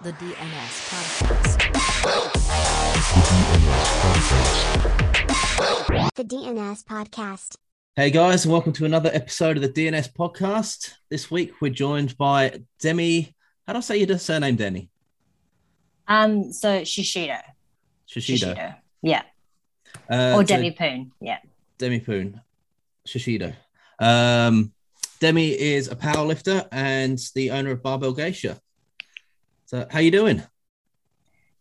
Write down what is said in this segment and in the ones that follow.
The DNS Podcast. The DNS Podcast. Hey guys, and welcome to another episode of the DNS Podcast. This week we're joined by Demi. How do I say your surname, Demi? Um, so Shishido. Shishido. Yeah. Uh, or so Demi Poon. Yeah. Demi Poon. Shishido. Um, Demi is a powerlifter and the owner of Barbell Geisha. So, how are you doing?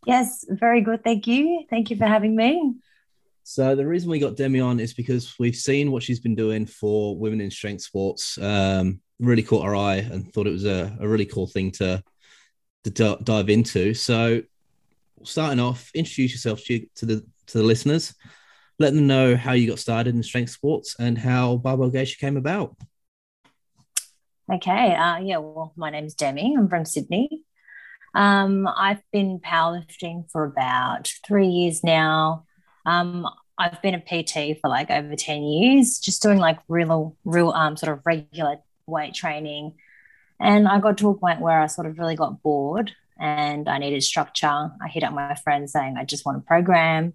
Yes, very good. Thank you. Thank you for having me. So the reason we got Demi on is because we've seen what she's been doing for women in strength sports. Um, really caught our eye and thought it was a, a really cool thing to to d- dive into. So starting off, introduce yourself to, to the to the listeners. Let them know how you got started in strength sports and how Barbell Geisha came about. Okay. Uh, yeah. Well, my name's Demi. I'm from Sydney. Um, I've been powerlifting for about three years now. Um, I've been a PT for like over 10 years, just doing like real, real, um, sort of regular weight training. And I got to a point where I sort of really got bored and I needed structure. I hit up my friend saying, I just want a program.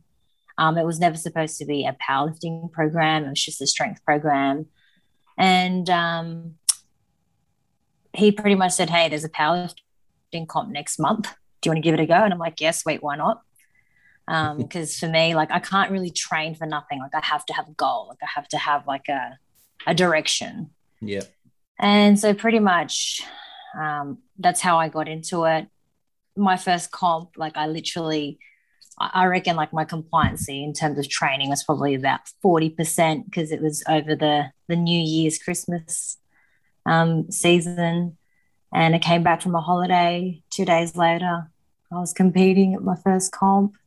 Um, it was never supposed to be a powerlifting program, it was just a strength program. And um, he pretty much said, Hey, there's a powerlifting comp next month. Do you want to give it a go? And I'm like, Yes, wait, why not? Um, because for me, like I can't really train for nothing. Like I have to have a goal. Like I have to have like a a direction. Yeah. And so pretty much um, that's how I got into it. My first comp, like I literally, I I reckon like my compliancy in terms of training was probably about 40% because it was over the, the New Year's Christmas um, season. And I came back from a holiday two days later. I was competing at my first comp.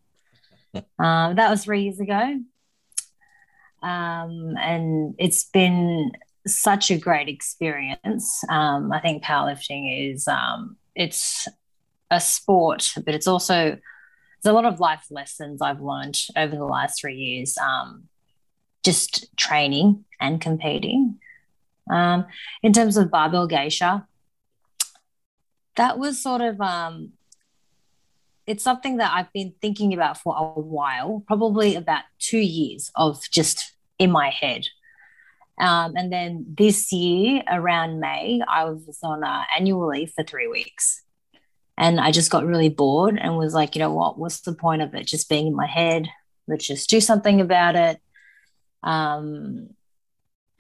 Um, that was three years ago. Um, and it's been such a great experience. Um, I think powerlifting is um, it's a sport, but it's also there's a lot of life lessons I've learned over the last three years. Um, just training and competing. Um, in terms of barbell geisha, that was sort of um, it's something that I've been thinking about for a while, probably about two years of just in my head. Um, and then this year, around May, I was on uh, annual leave for three weeks. And I just got really bored and was like, you know what? What's the point of it just being in my head? Let's just do something about it. Um,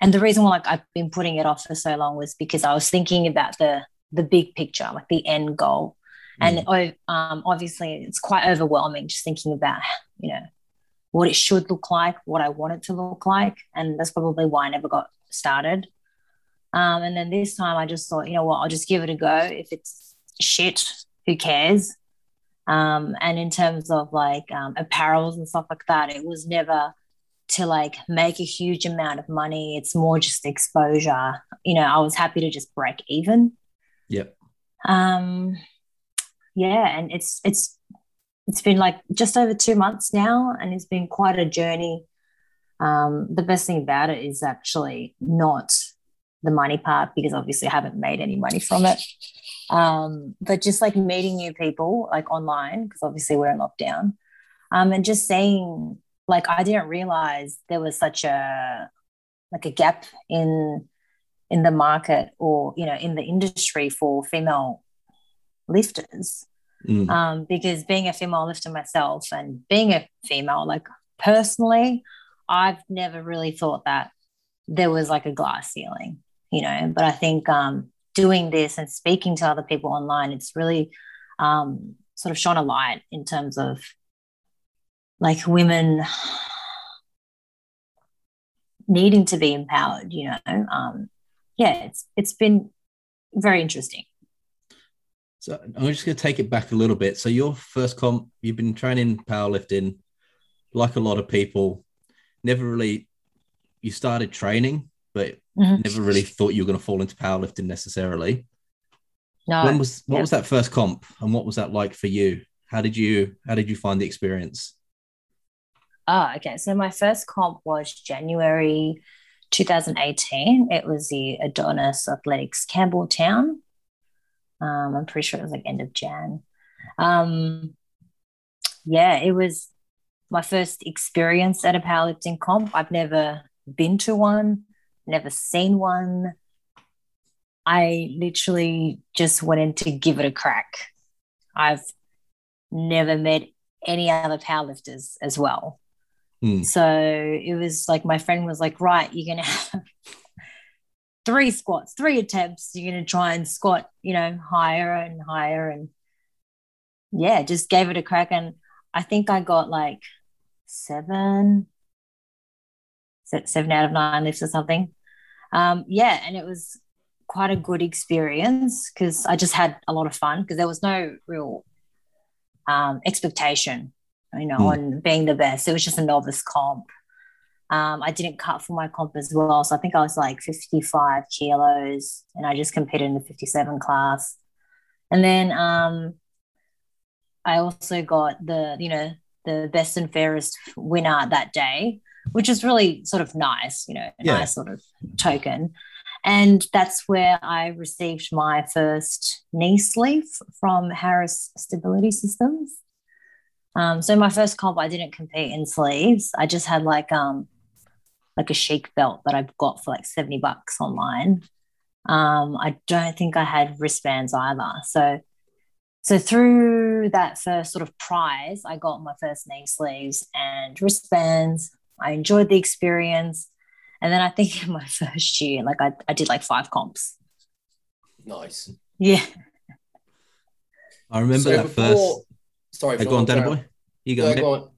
and the reason why like I've been putting it off for so long was because I was thinking about the the big picture, like the end goal. And oh, um, obviously, it's quite overwhelming just thinking about, you know, what it should look like, what I want it to look like. And that's probably why I never got started. Um, and then this time I just thought, you know what, I'll just give it a go. If it's shit, who cares? Um, and in terms of like um, apparels and stuff like that, it was never to like make a huge amount of money. It's more just exposure. You know, I was happy to just break even. Yep. Um, yeah, and it's it's it's been like just over two months now, and it's been quite a journey. Um, the best thing about it is actually not the money part because obviously I haven't made any money from it. Um, but just like meeting new people like online because obviously we're in lockdown, um, and just seeing like I didn't realize there was such a like a gap in in the market or you know in the industry for female lifters Mm. um, because being a female lifter myself and being a female, like personally, I've never really thought that there was like a glass ceiling, you know. But I think um, doing this and speaking to other people online, it's really um, sort of shone a light in terms of like women needing to be empowered, you know. Um, yeah, it's it's been very interesting. So I'm just going to take it back a little bit. So your first comp, you've been training powerlifting, like a lot of people. Never really, you started training, but Mhm. never really thought you were going to fall into powerlifting necessarily. No, when was what was that first comp, and what was that like for you? How did you how did you find the experience? Oh, okay. So my first comp was January 2018. It was the Adonis Athletics Campbelltown. Um, I'm pretty sure it was like end of Jan. Um, yeah, it was my first experience at a powerlifting comp. I've never been to one, never seen one. I literally just went in to give it a crack. I've never met any other powerlifters as well. Hmm. So it was like my friend was like, right, you're gonna have three squats, three attempts. You're gonna try and squat, you know, higher and higher. And yeah, just gave it a crack. And I think I got like seven, seven out of nine lifts or something. Um, yeah, and it was quite a good experience because I just had a lot of fun because there was no real um, expectation, you know, Hmm. on being the best. It was just a novice comp. Um, I didn't cut for my comp as well, so I think I was like 55 kilos, and I just competed in the 57 class. And then um, I also got the, you know, the best and fairest winner that day, which is really sort of nice, you know, a Yeah. nice sort of token. And that's where I received my first knee sleeve from Harris Stability Systems. Um, so my first comp, I didn't compete in sleeves. I just had like um like a chic belt that I got for like 70 bucks online. Um, I don't think I had wristbands either. So so through that first sort of prize, I got my first knee sleeves and wristbands. I enjoyed the experience. And then I think in my first year, like I, I did like five comps. Nice. Yeah. I remember So that before- first. Sorry, Hey, go on, Sean, Danny boy. You go. mate. go on.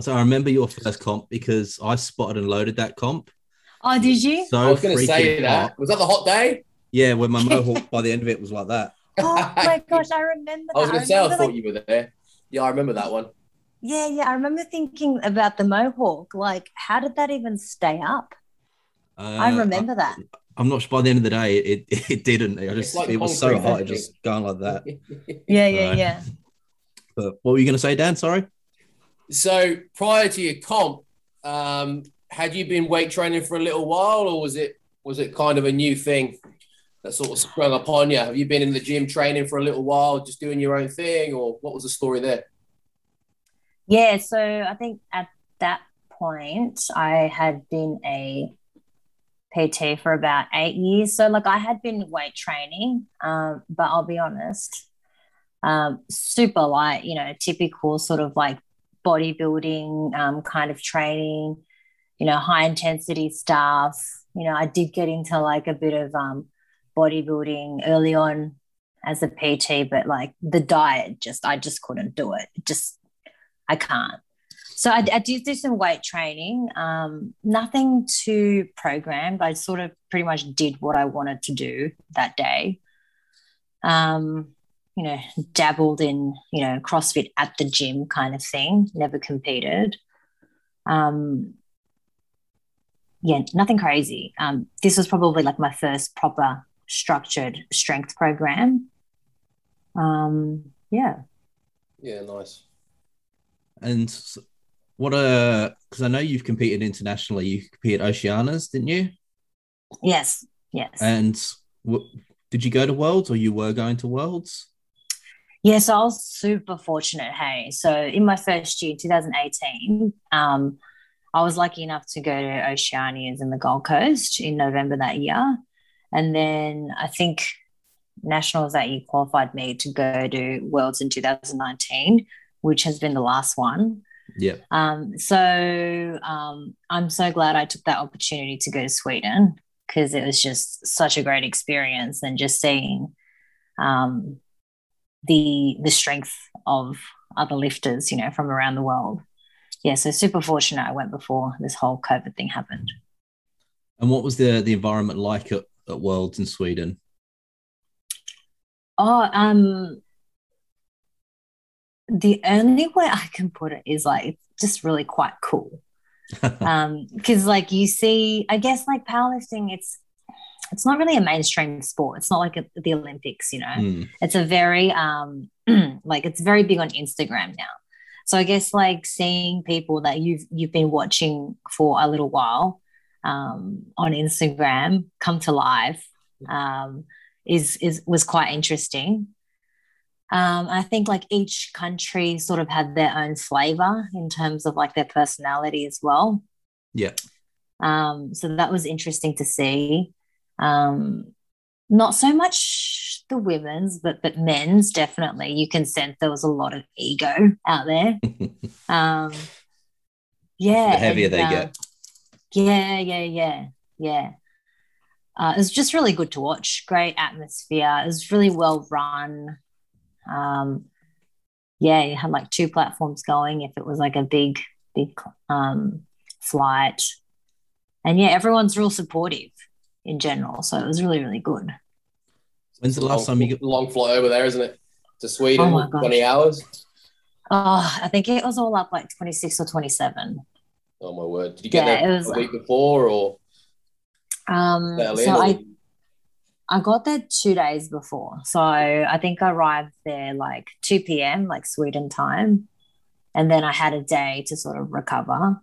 So I remember your first comp because I spotted and loaded that comp. Oh, did you? So I was going to say that. hot. Was that the hot day? Yeah, when my mohawk by the end of it was like that. Oh my gosh, I remember that. I was going to say, I remember, thought like- you were there. Yeah, I remember that one. Yeah, yeah. I remember thinking about the mohawk. Like, how did that even stay up? I Uh, remember that. I'm not sure. By the end of the day, it it, it didn't. I just like it was so hot, it just going like that. Yeah, yeah, Right. yeah. But what were you going to say, Dan? Sorry. So prior to your comp, um, had you been weight training for a little while, or was it was it kind of a new thing that sort of sprung upon you? Have you been in the gym training for a little while, just doing your own thing, or what was the story there? Yeah, so I think at that point I had been a PT for about eight years. So like I had been weight training, um, but I'll be honest, um, super light, you know, typical sort of like bodybuilding um, kind of training, you know, high intensity stuff. You know, I did get into like a bit of um, bodybuilding early on as a PT, but like the diet just, I just couldn't do it. Just, I can't. So I, I did do some weight training, um, nothing too programmed. I sort of pretty much did what I wanted to do that day. Um, you know, dabbled in, you know, CrossFit at the gym kind of thing, never competed. Um, yeah, nothing crazy. Um, this was probably like my first proper structured strength program. Um, yeah. Yeah, nice. And what uh because I know you've competed internationally. You competed Oceanias, didn't you? Yes. Yes. And w- did you go to Worlds or you were going to Worlds? Yeah, so I was super fortunate. Hey, so in my first year, 2018, um, I was lucky enough to go to Oceanias in the Gold Coast in November that year. And then I think Nationals that year qualified me to go to Worlds in 2019, which has been the last one. Yeah. Um, so um, I'm so glad I took that opportunity to go to Sweden because it was just such a great experience and just seeing um, the the strength of other lifters, you know, from around the world. Yeah, so super fortunate I went before this whole COVID thing happened. And what was the the environment like at, at Worlds in Sweden? Oh, um, the only way I can put it is like it's just really quite cool. um because like you see i guess like powerlifting it's it's not really a mainstream sport it's not like a, the olympics you know Hmm. it's a very um like it's very big on instagram now so i guess like seeing people that you've you've been watching for a little while um on instagram come to life um is is was quite interesting Um, I think like each country sort of had their own flavor in terms of like their personality as well. Yeah. Um, so that was interesting to see. Um, not so much the women's, but but men's definitely. You can sense there was a lot of ego out there. Um, yeah, the heavier and, they uh, get. Yeah, yeah, yeah, yeah. Uh, it was just really good to watch. Great atmosphere. It was really well run. Um, yeah, you had like two platforms going. If it was like a big, big um, flight, and yeah, everyone's real supportive in general. So it was really, really good. When's the last long, time you got? long flight over there, isn't it? To Sweden, Oh twenty hours. Oh, I think it was all up like twenty six or twenty seven. Oh my word! Did you get Yeah, there it was- a week before or Um, so or- I I got there two days before. So I think I arrived there like 2 p.m., like Sweden time. And then I had a day to sort of recover.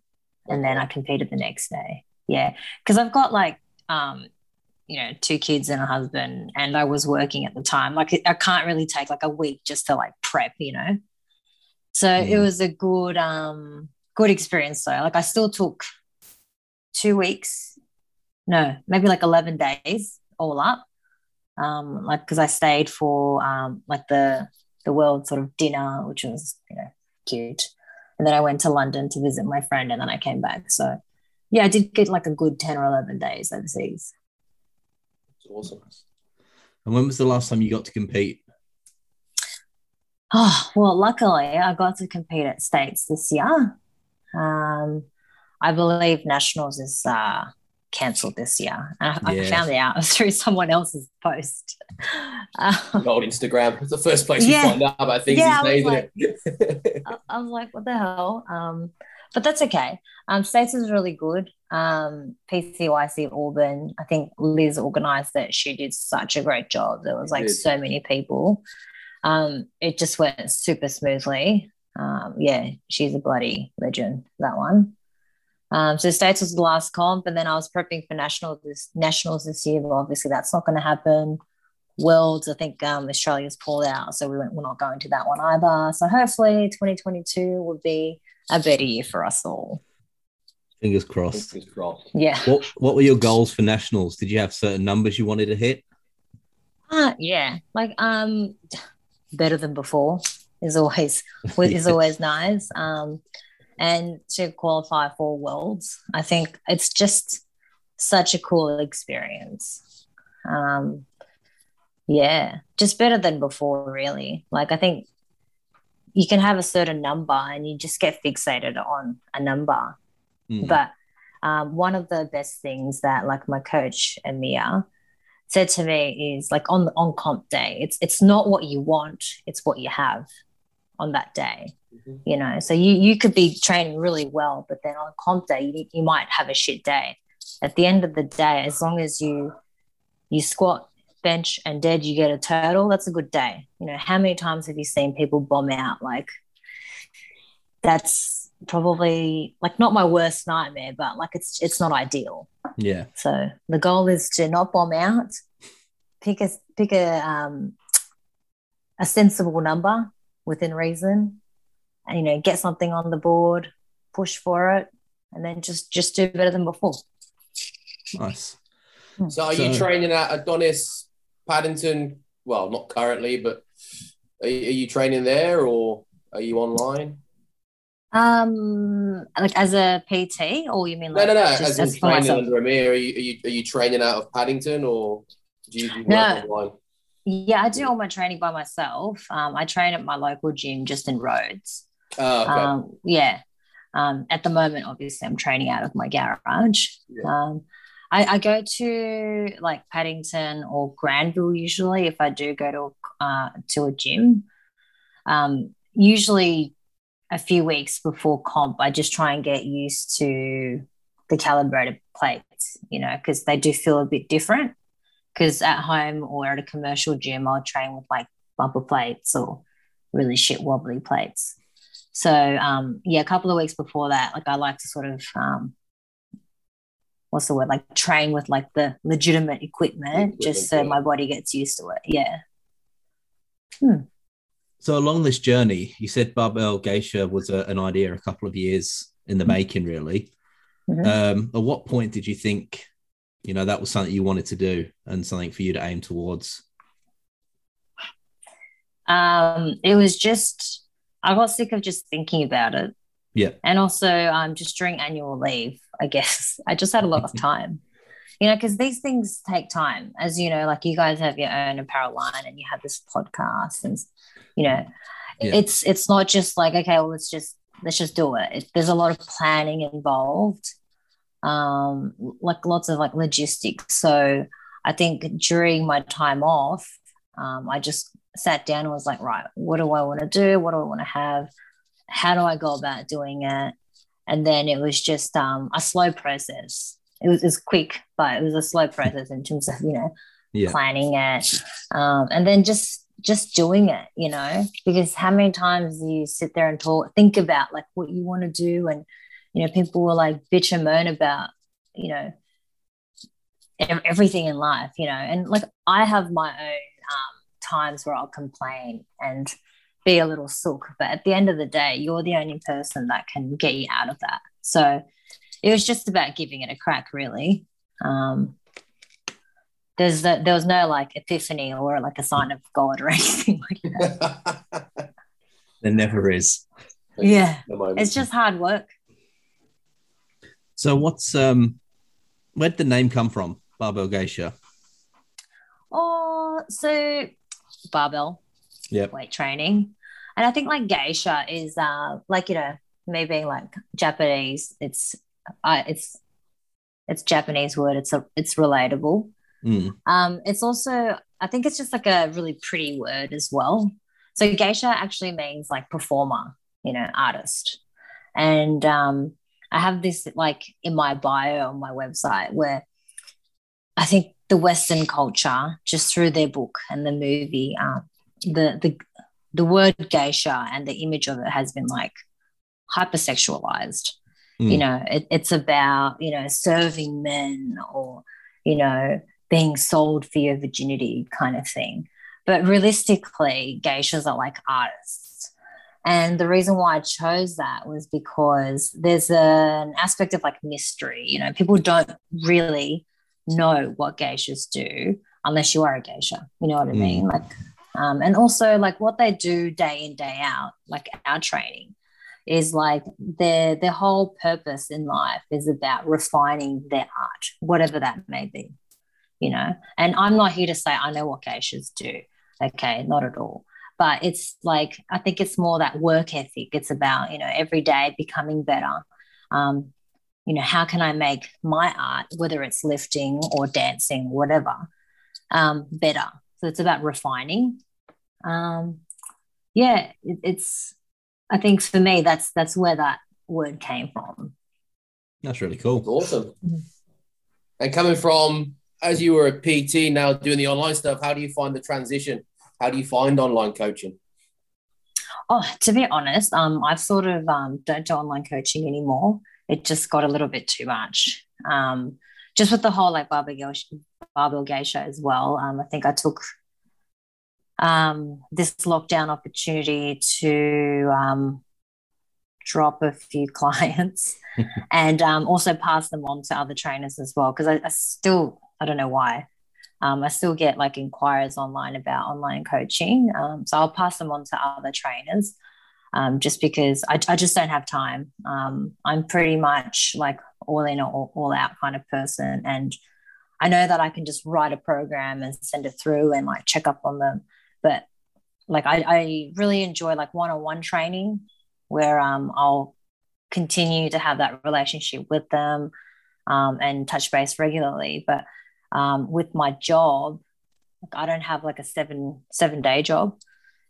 And then I competed the next day. Yeah. Cause I've got like, um, you know, two kids and a husband, and I was working at the time. Like, I can't really take like a week just to like prep, you know? So it Mm. was a good, um, good experience though. Like, I still took two weeks, no, maybe like 11 days all up um, like because I stayed for um, like the the world sort of dinner, which was you know cute, and then I went to London to visit my friend, and then I came back. So yeah, I did get like a good ten or eleven days overseas. It's awesome. And when was the last time you got to compete? Oh well, luckily I got to compete at states this year. Um, I believe nationals is uh, cancelled this year. I, I Yeah. found out through someone else's post. Um, Old Instagram. It's the first place Yeah. you find out about things Yeah, I these was days, isn't it? I, I was like, what the hell? Um, but that's okay. Um, States is really good. Um, PCYC Auburn, I think Liz organized it. She did such a great job. There was like so many people. Um, it just went super smoothly. Um, yeah, she's a bloody legend, that one. Um, so States was the last comp, and then I was prepping for national this nationals this year, but obviously that's not going to happen. Worlds, I think um, Australia's pulled out, so we went, we're not going to that one either. So hopefully, 2022 will be a better year for us all. Fingers crossed. Fingers crossed. Yeah, What What were your goals for nationals? Did you have certain numbers you wanted to hit? uh, yeah, like um, better than before is always is always nice. Um, and to qualify for worlds, I think it's just such a cool experience. Um, yeah, just better than before, really. Like I think you can have a certain number and you just get fixated on a number. Mm. But um, one of the best things that like my coach Amir said to me is like on on comp day, it's it's not what you want, it's what you have on that day. Mhm. You know, so you you could be training really well, but then on comp day you, you might have a shit day. At the end of the day, as long as you you squat, bench, and dead, you get a total. That's a good day. You know, how many times have you seen people bomb out? Like that's probably like not my worst nightmare, but like it's it's not ideal. yeah. So the goal is to not bomb out. Pick a pick a um, a sensible number within reason, and you know get something on the board, push for it, and then just just do better than before. Nice. So are you training at Adonis Paddington? Well, not currently, but are you, are you training there or are you online? Um, like as a PT, or you mean No, like no, no. just As as training myself? under Amir, are you, are you are you training out of Paddington or do you do work No. online? Yeah, I do all my training by myself. Um, I train at my local gym just in Rhodes. Oh, okay. Um, yeah. Um, at the moment, obviously, I'm training out of my garage. Yeah. Um, I, I go to like Paddington or Granville usually if I do go to uh, to a gym. Um, usually, a few weeks before comp, I just try and get used to the calibrated plates, you know, because they do feel a bit different. Because at home or at a commercial gym, I'll train with like bumper plates or really shit wobbly plates. So um, yeah, a couple of weeks before that, like I like to sort of um, what's the word like train with like the legitimate equipment, just so yeah. my body gets used to it. Yeah. Hmm. So along this journey, you said barbell geisha was a, an idea a couple of years in the making, really. Mhm. Um, at what point did you think, you know, that was something you wanted to do and something for you to aim towards? Um, it was just I got sick of just thinking about it. Yeah. And also um just during annual leave, I guess. I just had a lot of time. You know, because these things take time. As you know, like you guys have your own apparel line and you have this podcast and you know, Yeah. it's it's not just like, okay, well, let's just let's just do it. it. There's a lot of planning involved. Um, like lots of like logistics. So I think during my time off, um, I just sat down and was like, right, what do I want to do? What do I want to have? How do I go about doing it? And then it was just um, a slow process. It was, it was quick, but it was a slow process in terms of you know Yeah. planning it, um, and then just just doing it. You know, because how many times do you sit there and talk, think about like what you want to do, and you know, people will like bitch and moan about you know everything in life, you know, and like I have my own um, times where I'll complain and be a little sook, but at the end of the day, you're the only person that can get you out of that. So it was just about giving it a crack, really. Um, there's the, there was no like epiphany or like a sign of God or anything like that. There never is. Yeah, it's just hard work. So what's um where'd the name come from? Barbell geisha. Oh, so barbell, Yep. weight training, and I think like geisha is uh like you know me being like Japanese. It's uh, it's it's Japanese word. It's a it's relatable. Mm. Um, it's also I think it's just like a really pretty word as well. So geisha actually means like performer, you know, artist, and um, I have this like in my bio on my website where I think the Western culture, just through their book and the movie, uh, the the the word geisha and the image of it has been like hypersexualized. You Mm. know, it, it's about you know serving men or you know being sold for your virginity kind of thing. But realistically, geishas are like artists. And the reason why I chose that was because there's an aspect of like mystery. You know, people don't really know what geishas do unless you are a geisha. You know what I Mm. mean? Like, um, and also like what they do day in day out, like our training, is like their their whole purpose in life is about refining their art, whatever that may be. You know, and I'm not here to say I know what geishas do. Okay, not at all. But it's like I think it's more that work ethic. It's about you know every day becoming better. Um, you know, how can I make my art, whether it's lifting or dancing, whatever, um, better? So it's about refining. Um, yeah, it, it's. I think for me, that's that's where that word came from. That's really cool. awesome. Mhm. And coming from as you were a PT now doing the online stuff, how do you find the transition? How do you find online coaching? Oh, to be honest, um, I've sort of um, don't do online coaching anymore. It just got a little bit too much. Um, just with the whole like barbell geisha, barbell geisha as well. Um, I think I took um, this lockdown opportunity to um, drop a few clients and um, also pass them on to other trainers as well because I, I still I don't know why um, I still get like inquiries online about online coaching. Um, so I'll pass them on to other trainers um, just because I, I just don't have time. Um, I'm pretty much like all in or all, all out kind of person. And I know that I can just write a program and send it through and like check up on them. But like I, I really enjoy like one on one training where um, I'll continue to have that relationship with them um, and touch base regularly. But um, with my job, I don't have like a seven seven day job.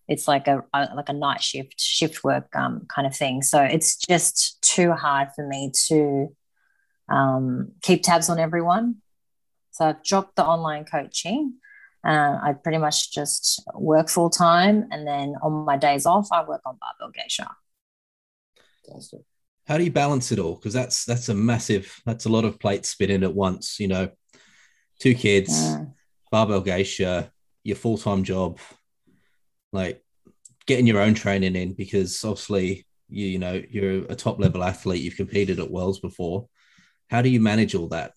It's like a, a like a night shift shift work um, kind of thing. So it's just too hard for me to um, keep tabs on everyone. So I've dropped the online coaching. Uh, I pretty much just work full time, and then on my days off, I work on barbell geisha. How do you balance it all? Because that's that's a massive, that's a lot of plates spinning at once. You know, two kids, Mm. barbell geisha, your full time job. Like, getting your own training in because obviously you you know you're a top level athlete. You've competed at worlds before. How do you manage all that?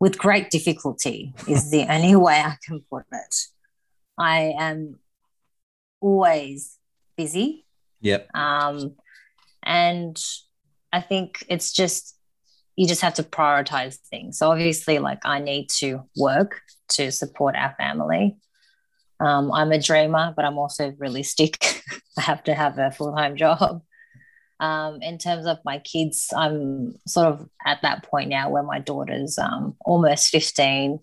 With great difficulty is the only way I can put it. I am always busy. Yep. Um, and I think it's just, you just have to prioritize things. So obviously, like I need to work to support our family. Um, I'm a dreamer, but I'm also realistic. I have to have a full time job. Um, in terms of my kids, I'm sort of at that point now where my daughter's um, almost 15.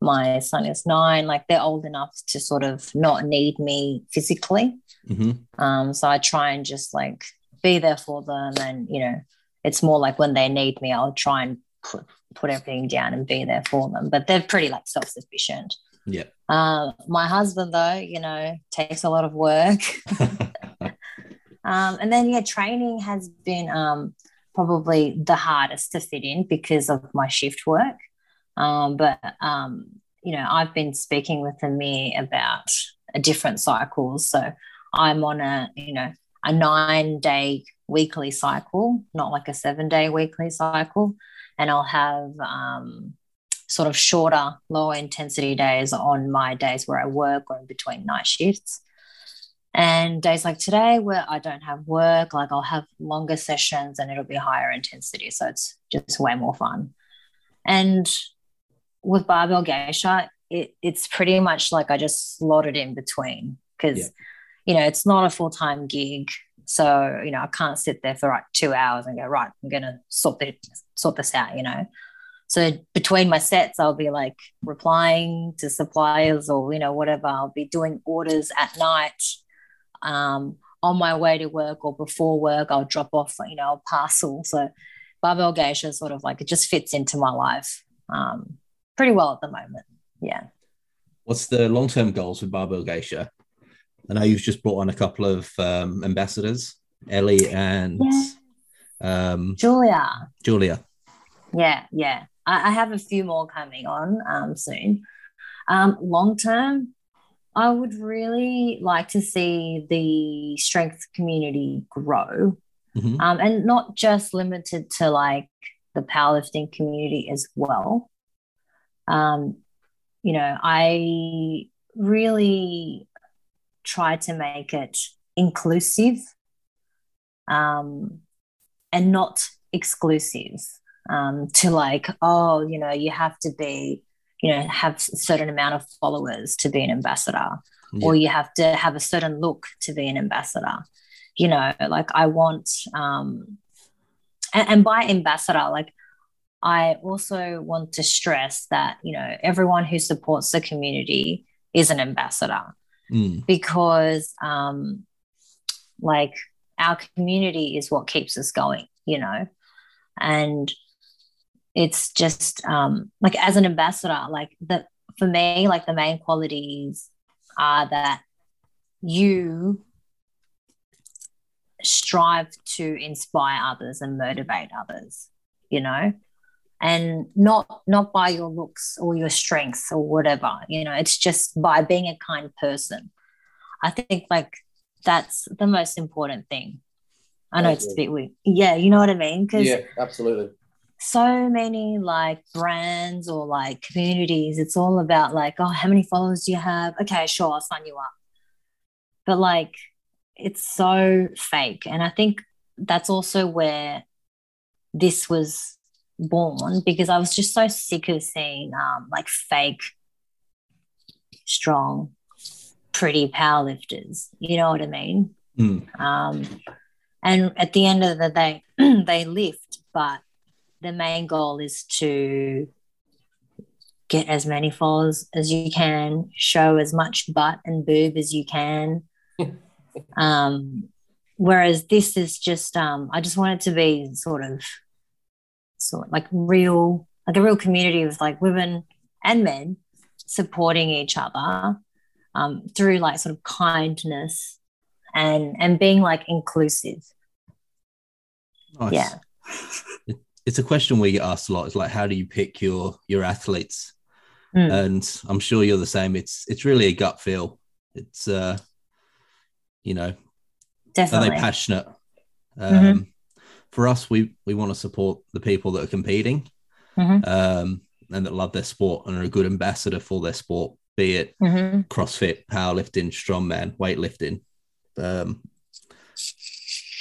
My son is nine. Like they're old enough to sort of not need me physically. hmm Um, so I try and just like be there for them. And, you know, it's more like when they need me, I'll try and put, put everything down and be there for them. But they're pretty like self sufficient. Yeah. Um, my husband, though, you know, takes a lot of work. Um, and then, yeah, training has been um, probably the hardest to fit in because of my shift work. Um, but, um, you know, I've been speaking with Amir about a different cycles. So I'm on a, you know, a nine day weekly cycle, not like a seven day weekly cycle. And I'll have um, sort of shorter, lower intensity days on my days where I work or in between night shifts. And days like today, where I don't have work, like I'll have longer sessions and it'll be higher intensity. So it's just way more fun. And with Barbell Geisha, it, it's pretty much like I just slotted in between because, Yeah. you know, it's not a full time gig. So, you know, I can't sit there for like two hours and go, right, I'm going to sort, this, sort this out, you know. So between my sets, I'll be like replying to suppliers or, you know, whatever. I'll be doing orders at night um, on my way to work or before work, I'll drop off, you know, a parcel. So barbell geisha sort of like it just fits into my life um, pretty well at the moment. Yeah. What's the long term goals with Barbell Geisha? I know you've just brought on a couple of um, ambassadors, Ellie and Yeah. um, Julia. Julia. Yeah. Yeah. I, I have a few more coming on um, soon. Um, long term, I would really like to see the strength community grow Mhm. um, and not just limited to like the powerlifting community as well. Um, you know, I really try to make it inclusive um, and not exclusive um, to like, oh, you know, you have to be, you know, have a certain amount of followers to be an ambassador or you have to have a certain look to be an ambassador. You know like i want um and, and by ambassador like i also want to stress that you know everyone who supports the community is an ambassador. Mm. because um like our community is what keeps us going you know? And it's just um like as an ambassador like the for me like the main qualities are that you strive to inspire others and motivate others you know? And not not by your looks or your strengths or whatever you know? It's just by being a kind person. I think like that's the most important thing. I know it's a bit weird. Yeah you know what i mean? Because Yeah, absolutely. So many like brands or like communities it's all about like oh how many followers do you have? Okay sure i'll sign you up. But like it's so fake and i think that's also where this was born because i was just so sick of seeing um, like fake strong pretty powerlifters you know what i mean? Mm. um, and at the end of the day they lift but the main goal is to get as many followers as you can show as much butt and boob as you can um, whereas this is just um, i just want it to be sort of sort of like real like a real community of like women and men supporting each other um, through like sort of kindness and and being like inclusive Nice. Yeah. It- It's a question we get asked a lot. It's like, how do you pick your your athletes? Mm. And I'm sure you're the same. It's it's really a gut feel. It's uh, you know, are they passionate? Um, Mhm. For us, we we want to support the people that are competing Mhm. um, and that love their sport and are a good ambassador for their sport, be it Mhm. CrossFit, powerlifting, strongman, weightlifting. Um,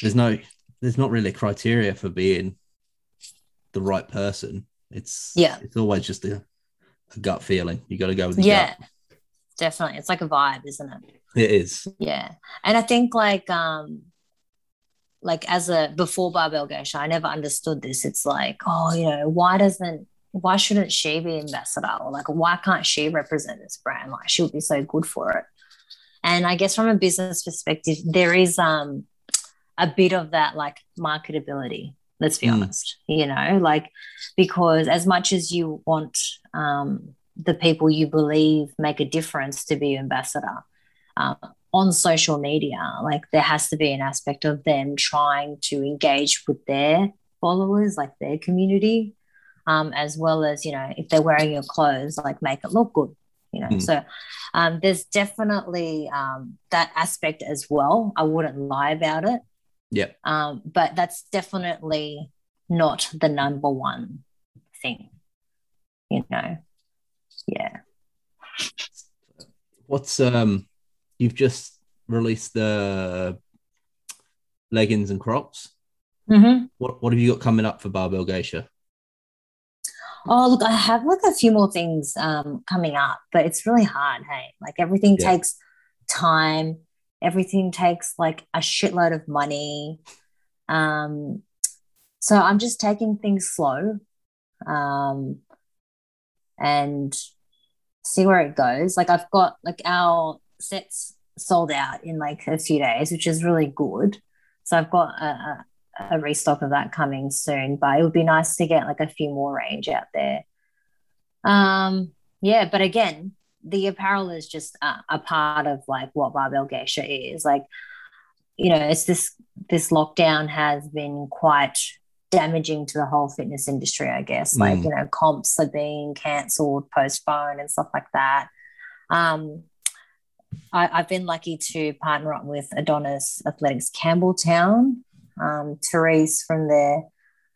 there's no, there's not really a criteria for being the right person. It's Yeah. it's always just a, a gut feeling. You got to go with the Yeah, gut. definitely. It's like a vibe, isn't it? It is. Yeah. And I think like um like as a before barbell geisha, I never understood this. It's like, oh, you know, why doesn't why shouldn't she be ambassador? Or like why can't she represent this brand? Like she would be so good for it. And I guess from a business perspective, there is um a bit of that like marketability, let's be Mm. honest, you know, like because as much as you want um the people you believe make a difference to be ambassador, um, on social media, like there has to be an aspect of them trying to engage with their followers, like their community, um, as well as, you know, if they're wearing your clothes, like make it look good, you know. Mm. So um, there's definitely um, that aspect as well. I wouldn't lie about it. Yeah. Um, but that's definitely not the number one thing, you know. Yeah. What's um? You've just released the leggings and crops. Mm-hmm. What what have you got coming up for Barbell Geisha? Oh, look, I have like a few more things um, coming up, but it's really hard. Hey, like everything Yeah. takes time, everything takes like a shitload of money. Um, so I'm just taking things slow um, and see where it goes. Like I've got like our sets sold out in like a few days, which is really good. So I've got a, a restock of that coming soon, but it would be nice to get like a few more range out there. Um, yeah, but again, the apparel is just a, a part of like what barbell geisha is. Like, you know, it's this this lockdown has been quite damaging to the whole fitness industry, I guess. Like, Mm. you know, comps are being cancelled, postponed, and stuff like that. Um, I, I've been lucky to partner up with Adonis Athletics Campbelltown. Um, Therese from there,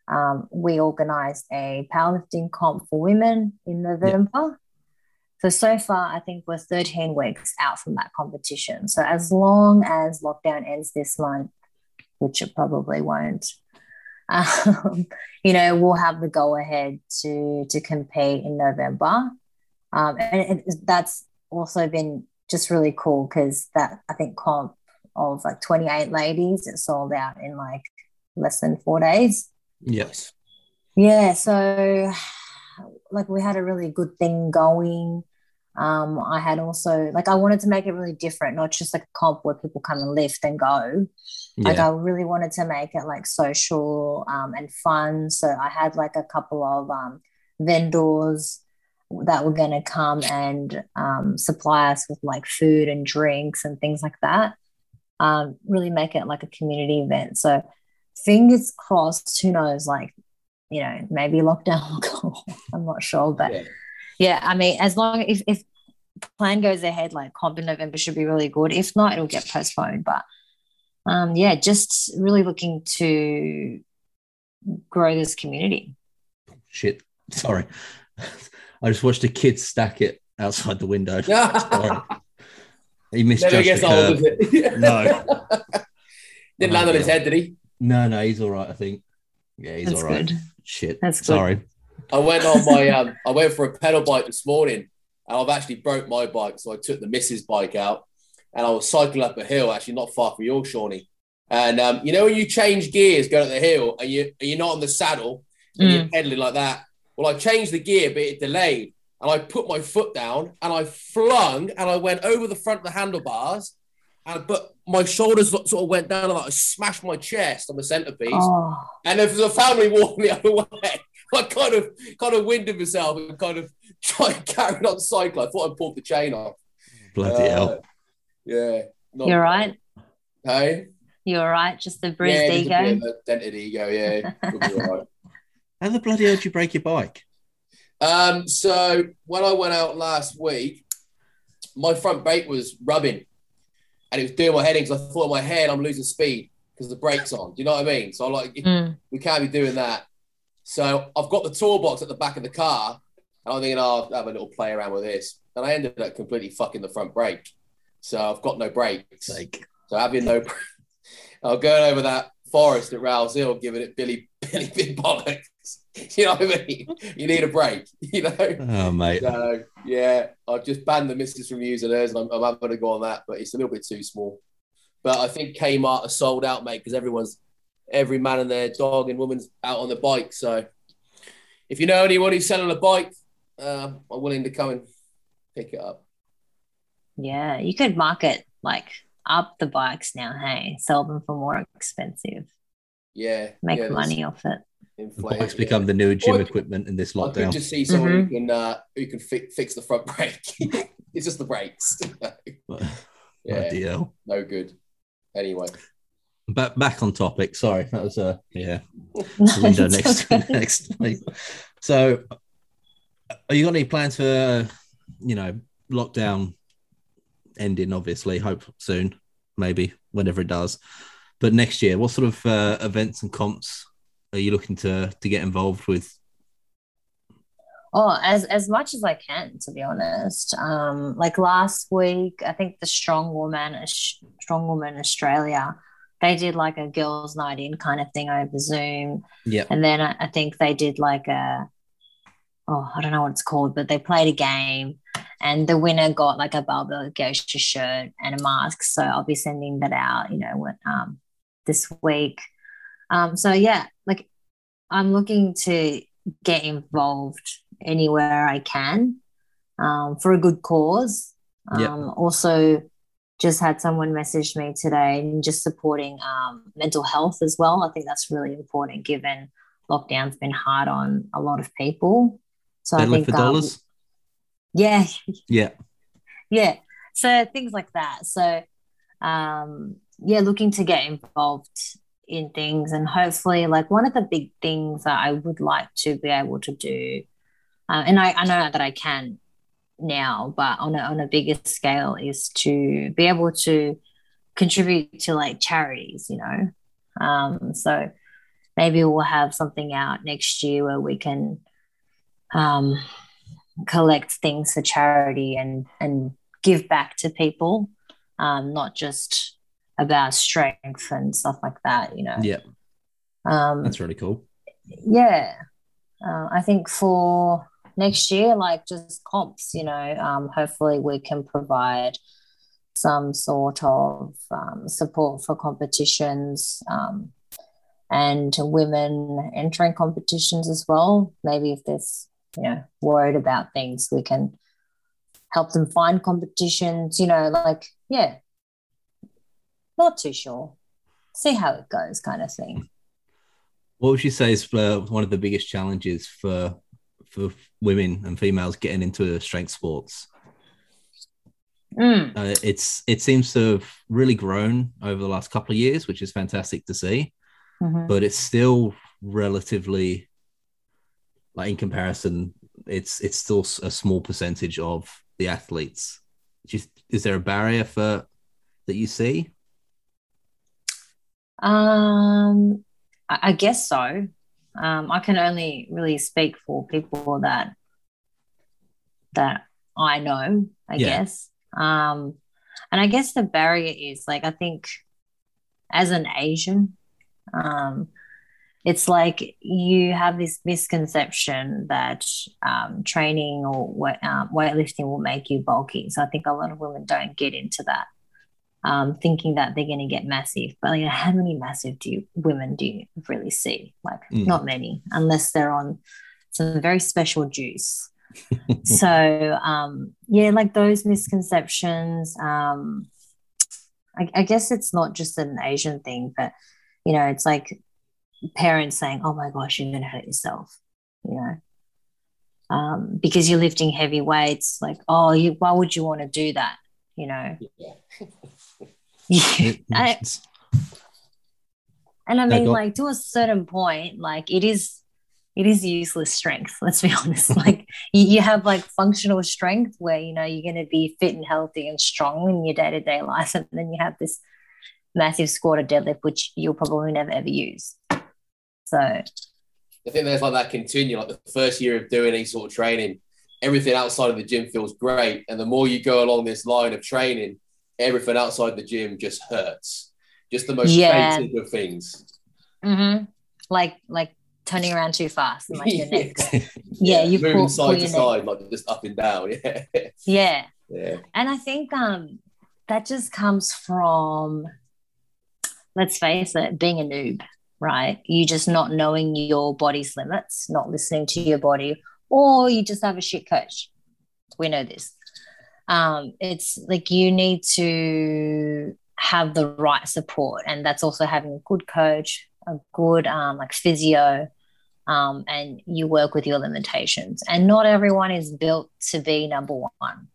um, we organised a powerlifting comp for women in November. So, so far, I think we're 13 weeks out from that competition. So, as long as lockdown ends this month, which it probably won't, um, you know, we'll have the go ahead to, to compete in November. Um, and it, that's also been just really cool because that I think comp of like 28 ladies it sold out in like less than four days Yes. yeah so like we had a really good thing going um i had also like i wanted to make it really different not just like a comp where people come and lift and go. Like i really wanted to make it like social um, and fun. So i had like a couple of um, vendors that were going to come and um, supply us with like food and drinks and things like that. Um, really make it like a community event. So fingers crossed who knows like you know maybe lockdown will go i'm not sure but Yeah. Yeah i mean as long if, if plan goes ahead like comp in november should be really good if not it'll get postponed but um yeah just really looking to grow this community Shit. Sorry. I just watched a kid stack it outside the window. Sorry. Never He misjudged gets the old, curve. it? No. Didn't land on his head, did he? No, no, he's all right. I think. Yeah, he's that's all right. good Shit. That's good. Sorry. I went on my um, I went for a pedal bike this morning, and I've actually broke my bike, so I took the missus bike out, and I was cycling up a hill, actually not far from your Shawnee. And um, you know when you change gears going up the hill, and you and you're not on the saddle, and you're pedaling like that. Well, I changed the gear, but it delayed, and I put my foot down, and I flung, and I went over the front of the handlebars, and but my shoulders sort of went down, and I smashed my chest on the centerpiece. oh And was a family walking the other way, I kind of kind of winded myself and kind of tried carrying on cycling. I thought I pulled the chain off. Bloody Uh, hell. Yeah. Not- you're right Hey? you're right just the bruised yeah, just a bit ego of a dented ego, yeah. We'll be all right. How the bloody hell did you break your bike? Um, so when I went out last week, my front brake was rubbing. and it was doing my head in because I thought in my head I'm losing speed because the brakes on. Do you know what I mean? So I'm like, Mm. we can't be doing that. So I've got the toolbox at the back of the car, and I'm thinking, oh, I'll have a little play around with this. And I ended up completely fucking the front brake. So I've got no brakes. Like, So having no, I'll go over that forest at Rouse Hill, giving it Billy Billy Big bollocks. You know what I mean? You need a break. You know. oh mate, So yeah, I've just banned the missus from using hers, and I'm, I'm having to go on that, but it's a little bit too small. But I think Kmart are sold out, mate, because everyone's every man and their dog and woman's out on the bike. So if you know anyone who's selling a bike, uh, I'm willing to come and pick it up. Yeah, you could market like up the bikes now. Hey, sell them for more expensive. Yeah, Make yeah, money off it. the inflate- bikes yeah. become the new gym Or- equipment in this I could lockdown. just see someone who Mm-hmm. can uh, who can fi- fix the front brake. it's just the brakes. yeah, Ideal. no good. Anyway, Back back on topic. Sorry, that was a yeah. the window next next week. So, are you got any plans for you know lockdown ending? Obviously, hope soon, maybe whenever it does. But next year, what sort of uh, events and comps are you looking to to get involved with? Oh, as as much as I can, to be honest. Um, like last week, I think the Strong Woman, Strong Woman Australia, they did like a girls' night in kind of thing over Zoom, Yeah, and then I, I think they did like a, oh, I don't know what it's called, but they played a game, and the winner got like a Barbell Geisha shirt and a mask. So I'll be sending that out, you know, um, this week. Um, so yeah, like I'm looking to get involved anywhere I can um, for a good cause. Um, Yeah. Also, just had someone message me today and just supporting um, mental health as well. I think that's really important given lockdown's been hard on a lot of people. So I think, for um, dollars. yeah, Yeah, yeah so things like that so um yeah looking to get involved in things and hopefully like one of the big things that i would like to be able to do uh, and I, I know that i can now but on a, on a bigger scale is to be able to contribute to like charities you know? Um so maybe we'll have something out next year where we can um collect things for charity and and give back to people um not just about strength and stuff like that you know? Yeah, um that's really cool. yeah. Uh, i think for next year like just comps you know um hopefully we can provide some sort of um, support for competitions um, and women entering competitions as well. Maybe if there's you know worried about things we can help them find competitions you know like yeah. Not too sure. See how it goes kind of thing. What would you say is uh, one of the biggest challenges for for women and females getting into strength sports? Mm, Uh, it's it seems to have really grown over the last couple of years, which is fantastic to see. mhm. But it's still relatively, like in comparison, it's it's still a small percentage of the athletes. Just, is there a barrier for that you see? Um, I guess so. Um, I can only really speak for people that that I know, I Yeah. guess. Um, and I guess the barrier is like I think as an Asian, um, it's like you have this misconception that um, training or weight, um, weightlifting will make you bulky. So I think a lot of women don't get into that um, thinking that they're going to get massive. But like, how many massive do you, women do you really see? Like, Mm. not many, unless they're on some very special juice. so, um, yeah, like those misconceptions. Um, I, I guess it's not just an Asian thing, but you know, it's like parents saying, "Oh my gosh, you're going to hurt yourself," you know. Um, because you're lifting heavy weights, like, oh, you, why would you want to do that? You know, Yeah. It- I- And I mean, like to a certain point, like it is it is useless strength. Let's be honest. Like you, you have like functional strength where you know you're going to be fit and healthy and strong in your day to day life, and then you have this massive squat or deadlift which you'll probably never ever use. So I think there's like that continue, like the first year of doing any sort of training, everything outside of the gym feels great. And the more you go along this line of training, everything outside the gym just hurts. Just the most Yeah. basic of things. mhm. like like turning around too fast and like your Yeah. neck. Yeah, you moving pull- side pull to your neck. side, like just up and down. Yeah. Yeah. yeah. And I think um that just comes from let's face it, being a noob, right? You just not knowing your body's limits, not listening to your body, or you just have a shit coach. We know this. Um, it's like you need to have the right support, and that's also having a good coach, a good um, like physio, um, and you work with your limitations. And not everyone is built to be number one,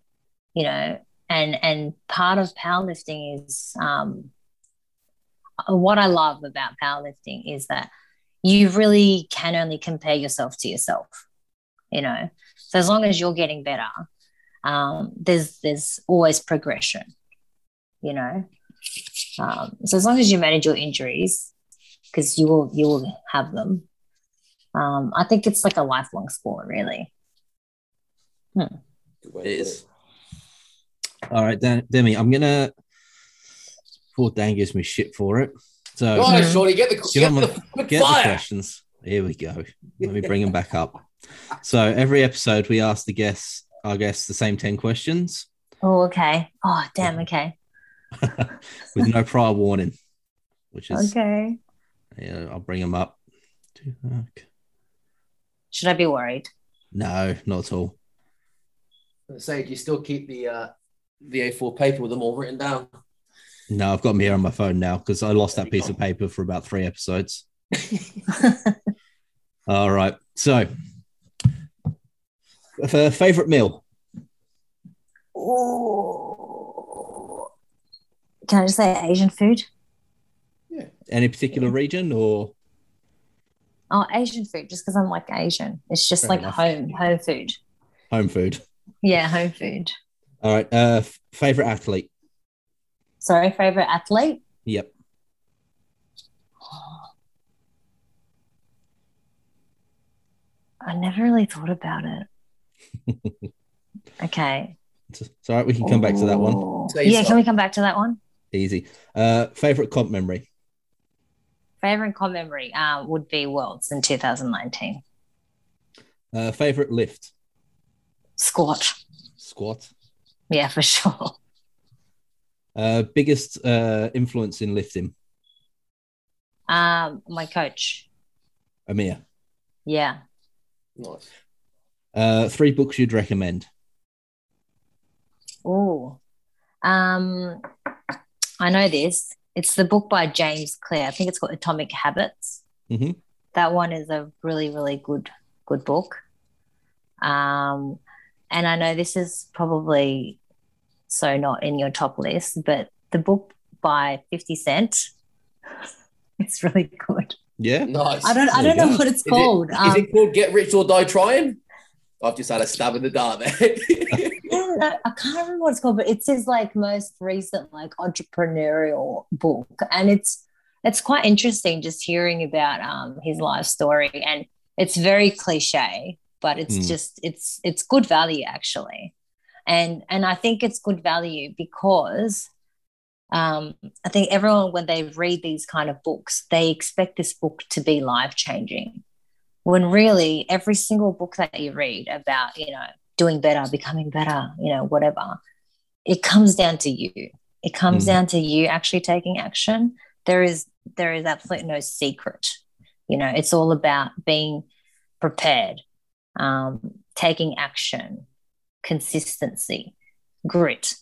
you know. And and part of powerlifting is um, what I love about powerlifting is that you really can only compare yourself to yourself, you know. So as long as you're getting better, um, there's there's always progression, you know. Um, so as long as you manage your injuries, because you will you will have them. Um, I think it's like a lifelong sport, really. Good way It to put is. All right, Dan, Demi, I'm gonna. Poor Dan gives me shit for it. So Go on, Shorty, get the, Get get the, the- quick get the questions. Here we go. Let me bring them back up. So every episode, we ask the guests, our guests, the same ten questions Oh, okay. Oh, damn. Okay. with no prior warning, which is Okay. yeah, I'll bring them up. Should I be worried? No, not at all. I say, do you still keep the uh, the A4 paper with them all written down? No, I've got them here on my phone now because I lost that piece of paper for about three episodes. All right. So, f- favorite meal? Ooh. Can I just say Asian food? Yeah. Any particular region or Oh, Asian food, just because I'm like Asian. It's just Fair like enough. home home food. home food? Yeah, home food. All right. Uh, f- favorite athlete? Sorry, favorite athlete? Yep. I never really thought about it. okay. It's, it's all right. We can come back to that one. Ooh. Say Yeah, so. can we come back to that one? Easy. Uh, favorite comp memory? Favorite comp memory uh, would be Worlds in 2019. Uh, favorite lift? Squat. Squat. Yeah, for sure. Uh, biggest uh, influence in lifting? Um, my coach. Amir. Yeah. Nice. Uh, three books you'd recommend? Oh, um, I know this. It's the book by James Clear. I think it's called Atomic Habits. Mhm. That one is a really, really good, good book. Um, and I know this is probably so not in your top list, but the book by Fifty Cent, it's really good. Yeah. Nice. I don't, I don't know go. what it's Is it- called. Is Um, it called Get Rich or Die Trying? I've just had a stab in the dark there. I can't remember what it's called, but it's his like most recent like entrepreneurial book, and it's it's quite interesting just hearing about um his life story, and it's very cliche, but it's Mm. just it's it's good value actually, and and I think it's good value because um I think everyone when they read these kind of books, they expect this book to be life changing when really every single book that you read about you know doing better becoming better you know whatever it comes down to you. It comes Mm. down to you actually taking action. There is there is absolutely no secret. You know it's all about being prepared um, taking action consistency grit.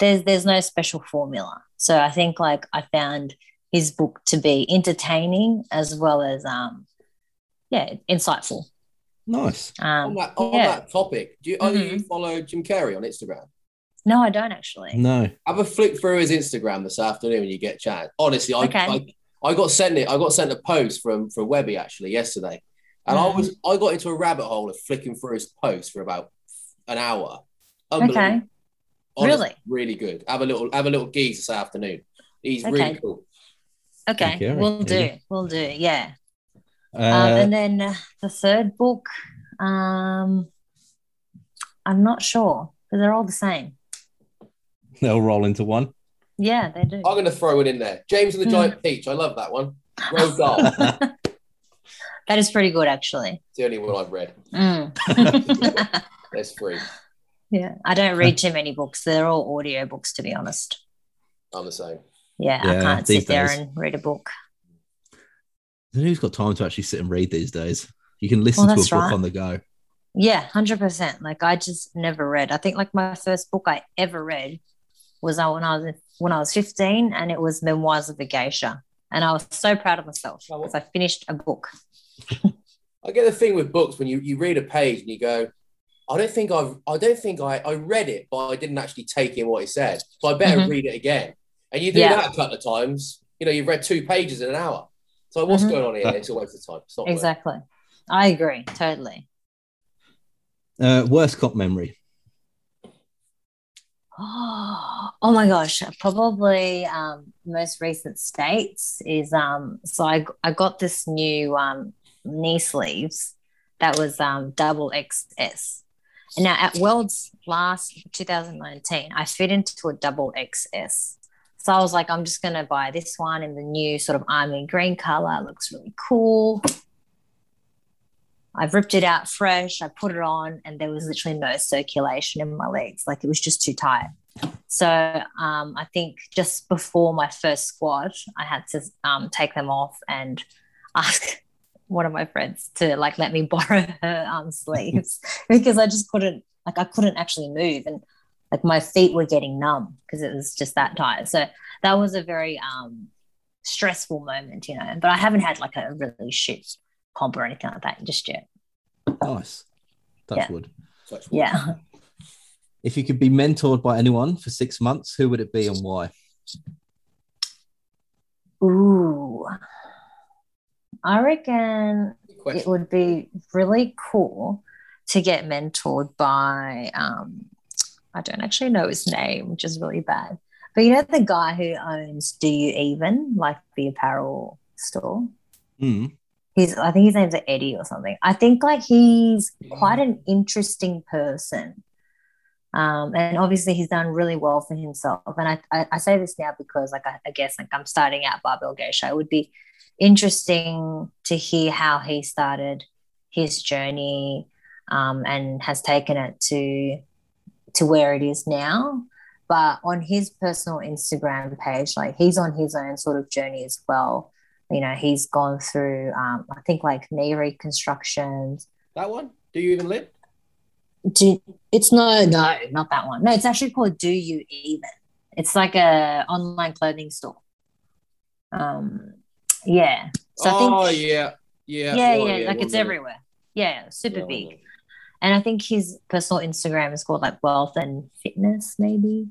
There's there's no special formula. So i think like i found his book to be entertaining as well as um yeah insightful Nice. on um that, on yeah. that topic, do you, oh, you follow Jim Carrey on Instagram? no i don't actually No. Have a flick through his Instagram this afternoon when you get a chance. Honestly, I, Okay. I, I got sent it. I got sent a post from from Webby actually yesterday, And I Mm. was I got into a rabbit hole of flicking through his posts for about an hour. Okay. Honestly, Really? really good. Have a little have a little geese this afternoon. He's Okay. really cool. Okay. We'll There you do. We'll do. Yeah. Uh, um, and then uh, the third book, um, I'm not sure because they're all the same. they'll roll into one. Yeah, they do. I'm gonna throw it in there. James and the Mm. Giant Peach. I love that one. Roald Dahl. that is pretty good, actually. It's the only one I've read. Mm. There's three. yeah, I don't read too many books. They're all audio books, to be honest. I'm the same. Yeah, I can't these sit there and read a book. Who's got time to actually sit and read these days? You can listen Well, to a that's book right. on the go. Yeah, hundred percent. Like I just never read. I think like my first book I ever read was uh, when I was when I was fifteen, and it was Memoirs of a Geisha, and I was so proud of myself because I finished a book. I get the thing with books when you, you read a page and you go, I don't think I've I don't think I, I read it, but I didn't actually take in what it said. So I better Mhm. read it again. And you do Yeah. that a couple of times. You know, you've read two pages in an hour. So what's Mhm. going on here? It's a waste of time. It's not worth it. Exactly. I agree totally. Uh, worst cop memory. Oh, my gosh, probably um, most recent states is um, so I I got this new um, knee sleeves that was um, double XS. And now at Worlds last 2019, I fit into a double XS. So I was like, I'm just gonna buy this one in the new sort of army green color. It looks really cool. I've ripped it out fresh. I put it on, and there was literally no circulation in my legs. Like it was just too tight. So um, I think just before my first squat, I had to um, take them off and ask one of my friends to like let me borrow her um, sleeves because I just couldn't like I couldn't actually move and like my feet were getting numb because it was just that tight. So that was a very um, stressful moment, you know. But I haven't had like a really shit comp or anything like that just yet. Nice. Touch Yeah. wood. Such- Yeah. If you could be mentored by anyone for six months, who would it be and why? Ooh. I reckon it would be really cool to get mentored by um I don't actually know his name, which is really bad. But you know the guy who owns Do You Even, like the apparel store? Mm. He's I think his name's Eddie or something. I think like he's quite an interesting person. Um, and obviously he's done really well for himself. And I, I, I say this now because like I, I guess like I'm starting out barbell geisha. It would be interesting to hear how he started his journey um, and has taken it to to where it is now. But on his personal Instagram page, like he's on his own sort of journey as well. You know, he's gone through um, I think like knee reconstructions. That one? Do you even live? Do it's no, no, not that one. No, it's actually called Do You Even. It's like a online clothing store. Um, yeah. So I think oh yeah. Yeah. yeah, Oh, yeah, like it's everywhere. Yeah, super Yeah, big. And I think his personal Instagram is called like Wealth and Fitness, maybe.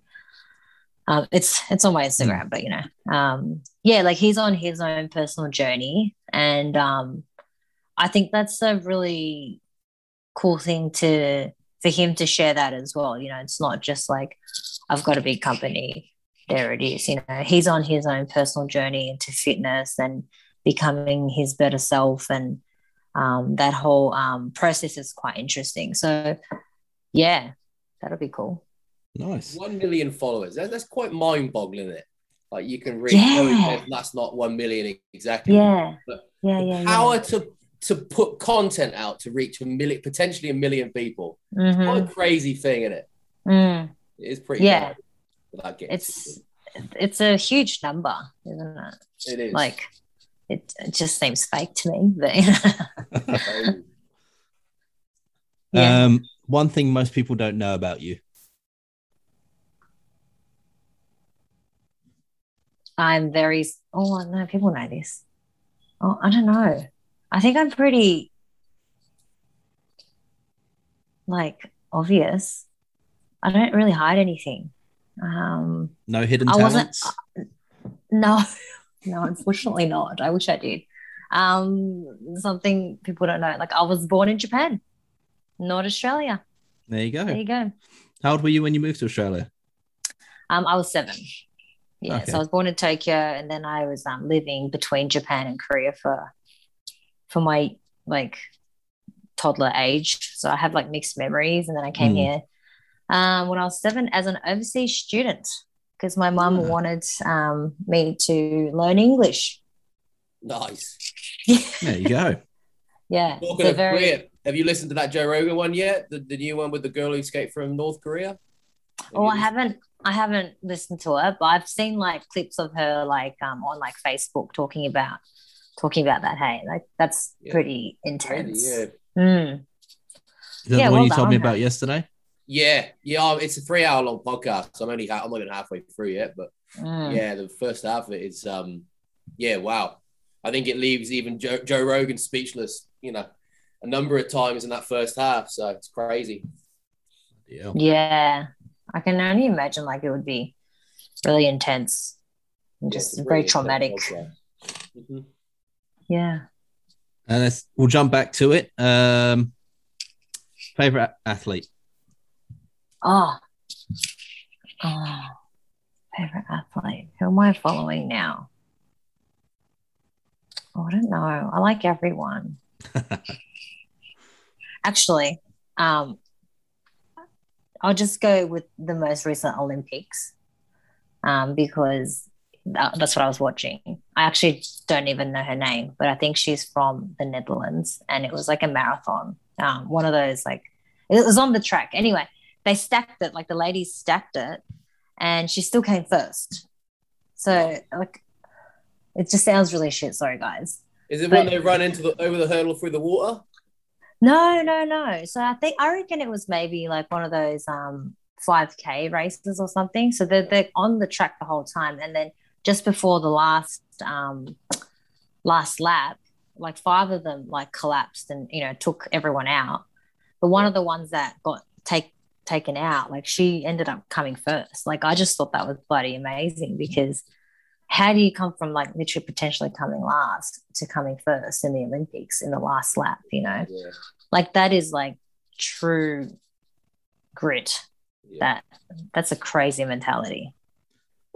Um, it's it's on my Instagram, but you know, um, yeah, like he's on his own personal journey, and um, I think that's a really cool thing to for him to share that as well. You know, it's not just like I've got a big company, there it is. You know, he's on his own personal journey into fitness and becoming his better self and um, that whole um, process is quite interesting. So, yeah, that'll be cool. Nice. One million followers. That, that's quite mind-boggling, isn't it? Like you can read. Yeah. That's not one million exactly. Yeah, But yeah, yeah, Power yeah. to to put content out to reach a million, potentially a million people. Mm-hmm. What a crazy thing, isn't it? Mm. It is pretty. Yeah. bad Without getting It's it's a huge number, isn't it? it is Like, it, it just seems fake to me, but Um, yeah. Um, one thing most people don't know about you. I'm very. Oh no, people know this. Oh, I don't know. I think I'm pretty like obvious. I don't really hide anything. Um, No hidden I wasn't- talents. no, no, unfortunately not. I wish I did. Um, something people don't know. Like I was born in Japan, not Australia. There you go. There you go. How old were you when you moved to Australia? Um, I was seven. Yeah, Okay. so I was born in Tokyo, and then I was um, living between Japan and Korea for for my like toddler age. So I have like mixed memories, and then I came Mm. here um, when I was seven as an overseas student because my mum Ah. wanted um, me to learn English. Nice. There you go. Yeah, Talking of very- Korea, have you listened to that Joe Rogan one yet? The, the new one with the girl who escaped from North Korea? Have Oh, you I haven't. I haven't listened to it, but I've seen like clips of her like um on like Facebook talking about talking about that. Hey, like that's Yeah. pretty listened? intense. Yeah. Mm. Is that Yeah, the one well you told me done. about yesterday? Yeah, yeah. It's a three-hour long podcast. So I'm only I'm not even halfway through yet, but Mm. yeah, the first half of it is um, yeah, wow. I think it leaves even Joe, Joe Rogan speechless. You know, a number of times in that first half. So it's crazy. Yeah. Yeah, I can only imagine like it would be really intense and Yeah, just it's very really traumatic. intense podcast. Mhm. Yeah. And let's we'll jump back to it. Um, favorite athlete. Oh. Oh. Favorite athlete. Who am I following now? Oh, I don't know. I like everyone. Actually, um, I'll just go with the most recent Olympics um, because that, that's what I was watching. I actually don't even know her name, but I think she's from the Netherlands, and it was like a marathon. Um, one of those like it was on the track. Anyway, they stacked it like the ladies stacked it, and she still came first. So like, it just sounds really shit. Sorry, guys. Is it But- when they run into the over the hurdle through the water? No, no, no. So I think I reckon it was maybe like one of those um 5k races or something. So they're they're on the track the whole time, and then just before the last um last lap, like five of them like collapsed and you know took everyone out. But one of the ones that got take taken out, like she ended up coming first. Like I just thought that was bloody amazing because how do you come from like literally potentially coming last to coming first in the Olympics in the last lap, you know? Yeah. like that is like true grit yeah. that that's a crazy mentality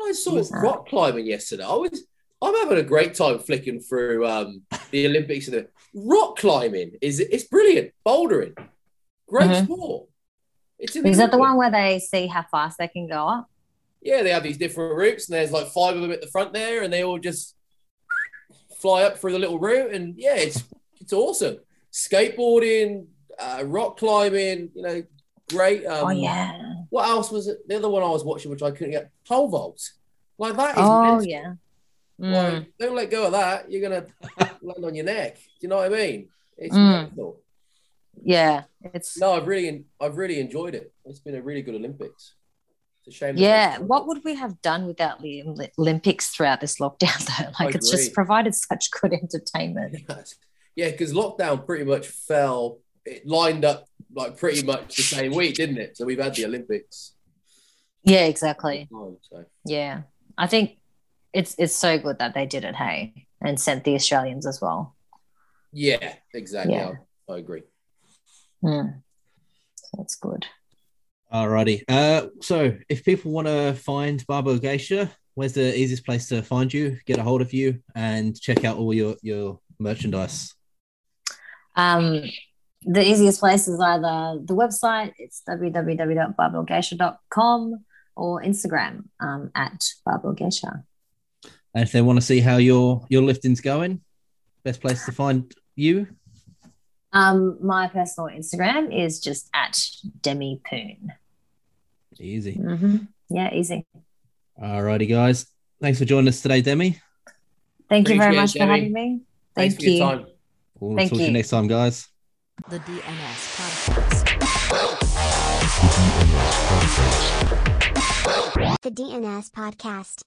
I saw rock climbing yesterday. I was I'm having a great time flicking through um, the Olympics and the rock climbing is it's brilliant. Bouldering, great Mhm. sport. It's is that the one where they see how fast they can go up Yeah, they have these different routes, and there's like five of them at the front there, and they all just fly up through the little route, and yeah, it's it's awesome. Skateboarding, uh, rock climbing, you know, great. Um, oh yeah What else was it? The other one I was watching, which I couldn't get, pole vaults. Like that is. oh mental. yeah Mm. Like, don't let go of that. You're gonna land on your neck. Do you know what I mean? It's Mm. mental. Yeah it's No, I've really, I've really enjoyed it. It's been a really good Olympics. It's a shame. yeah what would we have done without the olympics throughout this lockdown though like it's just provided such good entertainment Yes. Yeah, because lockdown pretty much fell. It lined up like pretty much the same week, didn't it? So we've had the Olympics. yeah exactly time, So yeah i think it's it's so good that they did it hey and sent the australians as well yeah, exactly. Yeah. I, I agree. Mm. that's good Alrighty. Uh, so if people want to find Barbell Geisha, where's the easiest place to find you, get a hold of you, and check out all your your merchandise? Um, the easiest place is either the website, it's www.barbellgeisha.com or Instagram um, at barbellgeisha. And if they want to see how your your lifting's going, best place to find you. Um, my personal Instagram is just at Demi Poon. Easy. hmm Yeah, easy. All righty, guys. Thanks for joining us today, Demi. Thank you very much it, for having me. Thanks Thank for you. your time. We'll Thank talk to you you. next time, guys. The DNS Podcast. The DNS Podcast.